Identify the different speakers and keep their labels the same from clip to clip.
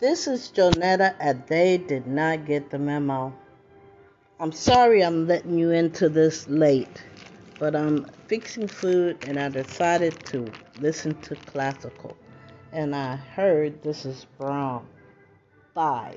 Speaker 1: This is Jonetta and They Did Not Get the Memo. I'm sorry I'm letting you into this late, but I'm fixing food and I decided to listen to classical. And I heard this is Brown 5.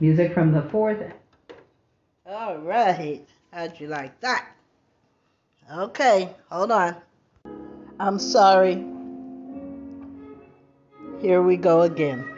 Speaker 2: Music from the fourth.
Speaker 1: All right. How'd you like that? Okay, hold on. I'm sorry. Here we go again.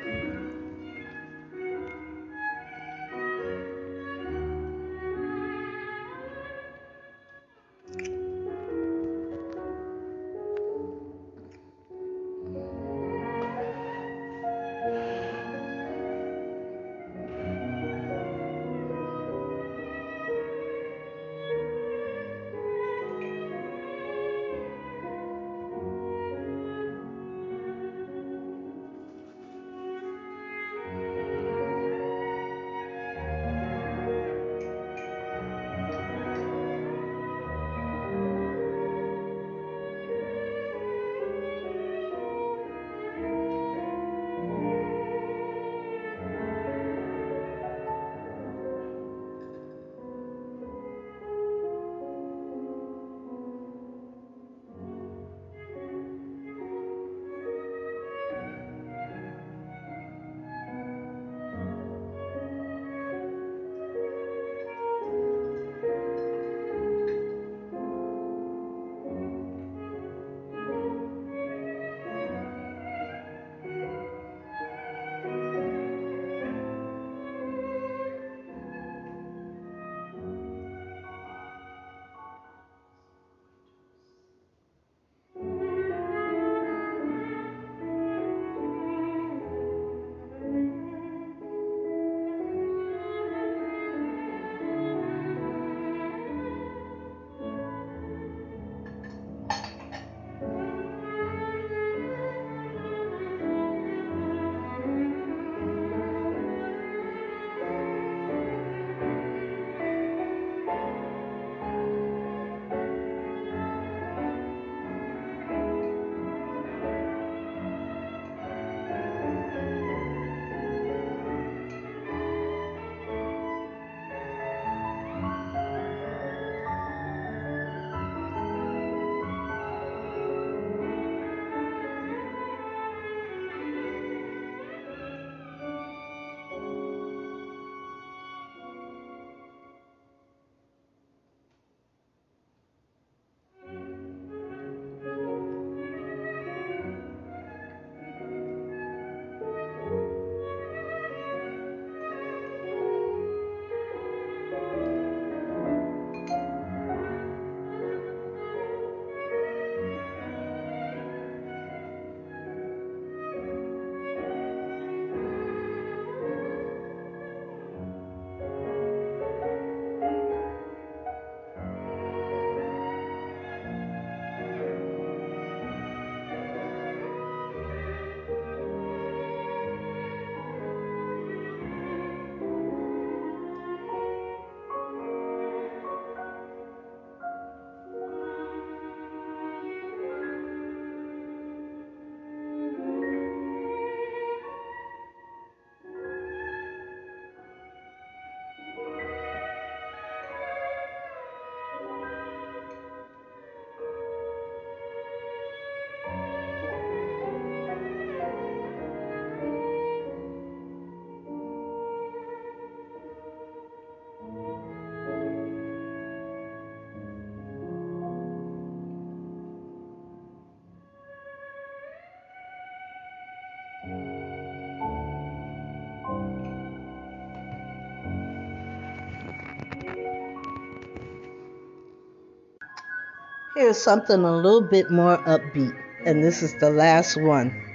Speaker 1: Here's something a little bit more upbeat, and this is the last one.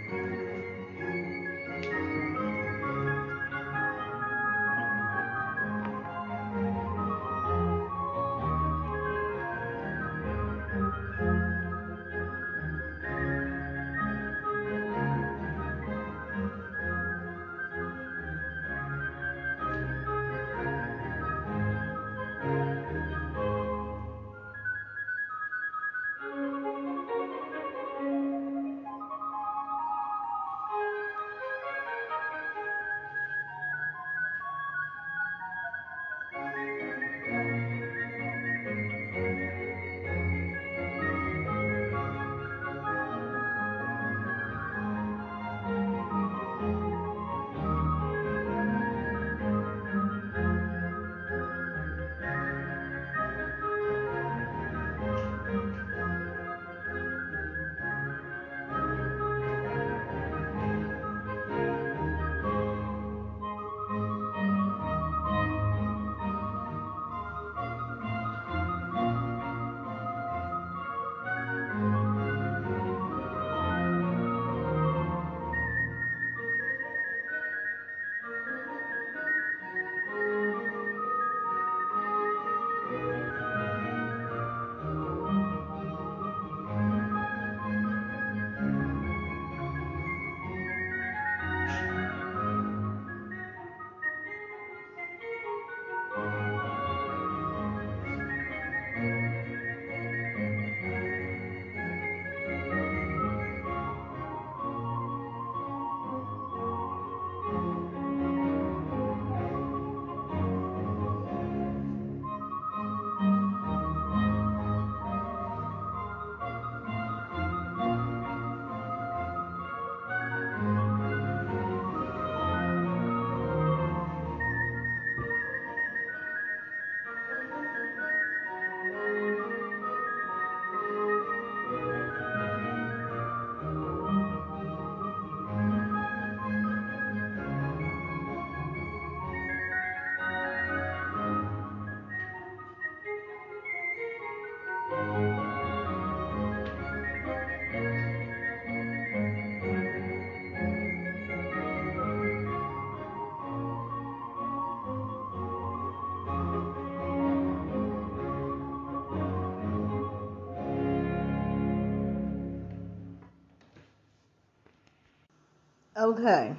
Speaker 1: Okay.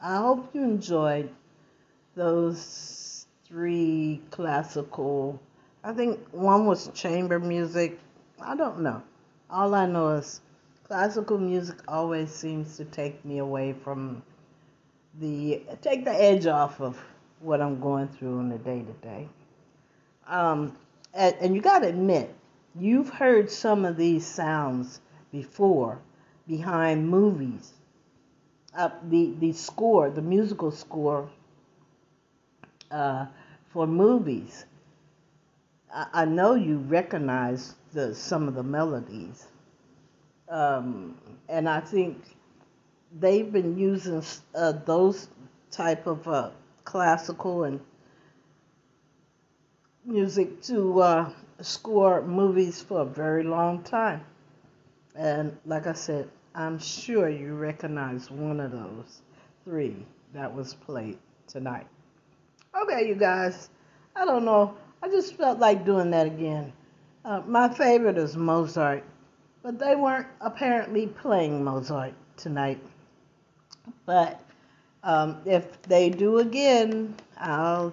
Speaker 1: I hope you enjoyed those three classical. I think one was chamber music. I don't know. All I know is classical music always seems to take me away from the take the edge off of what I'm going through in the day to day. Um, and, and you got to admit, you've heard some of these sounds before behind movies. Uh, the the score, the musical score uh, for movies. I, I, know you recognize the some of the melodies, um, and I think they've been using uh, those type of uh, classical and music to uh, score movies for a very long time. And like I said, I'm sure you recognize one of those three that was played tonight. Okay, you guys, I don't know. I just felt like doing that again. Uh, my favorite is Mozart, but they weren't apparently playing Mozart tonight. But um, if they do again, I'll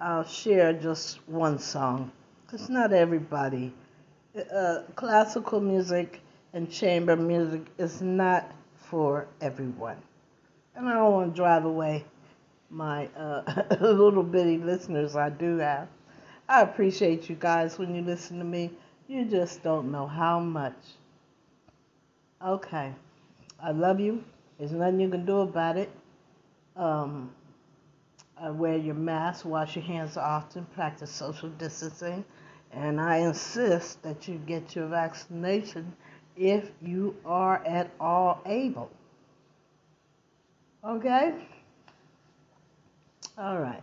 Speaker 1: I'll share just one song, because not everybody. Uh, classical music and chamber music is not for everyone, and I don't want to drive away my uh, little bitty listeners I do have. I appreciate you guys when you listen to me. You just don't know how much. Okay. I love you. There's nothing you can do about it. Um, uh, wear your mask, wash your hands often, practice social distancing, and I insist that you get your vaccination if you are at all able. Okay? All right.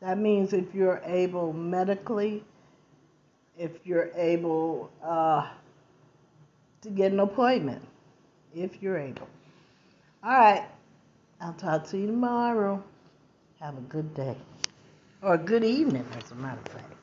Speaker 1: That means if you're able medically, if you're able uh, to get an appointment, if you're able. All right. I'll talk to you tomorrow. Have a good day. Or a good evening, as a matter of fact.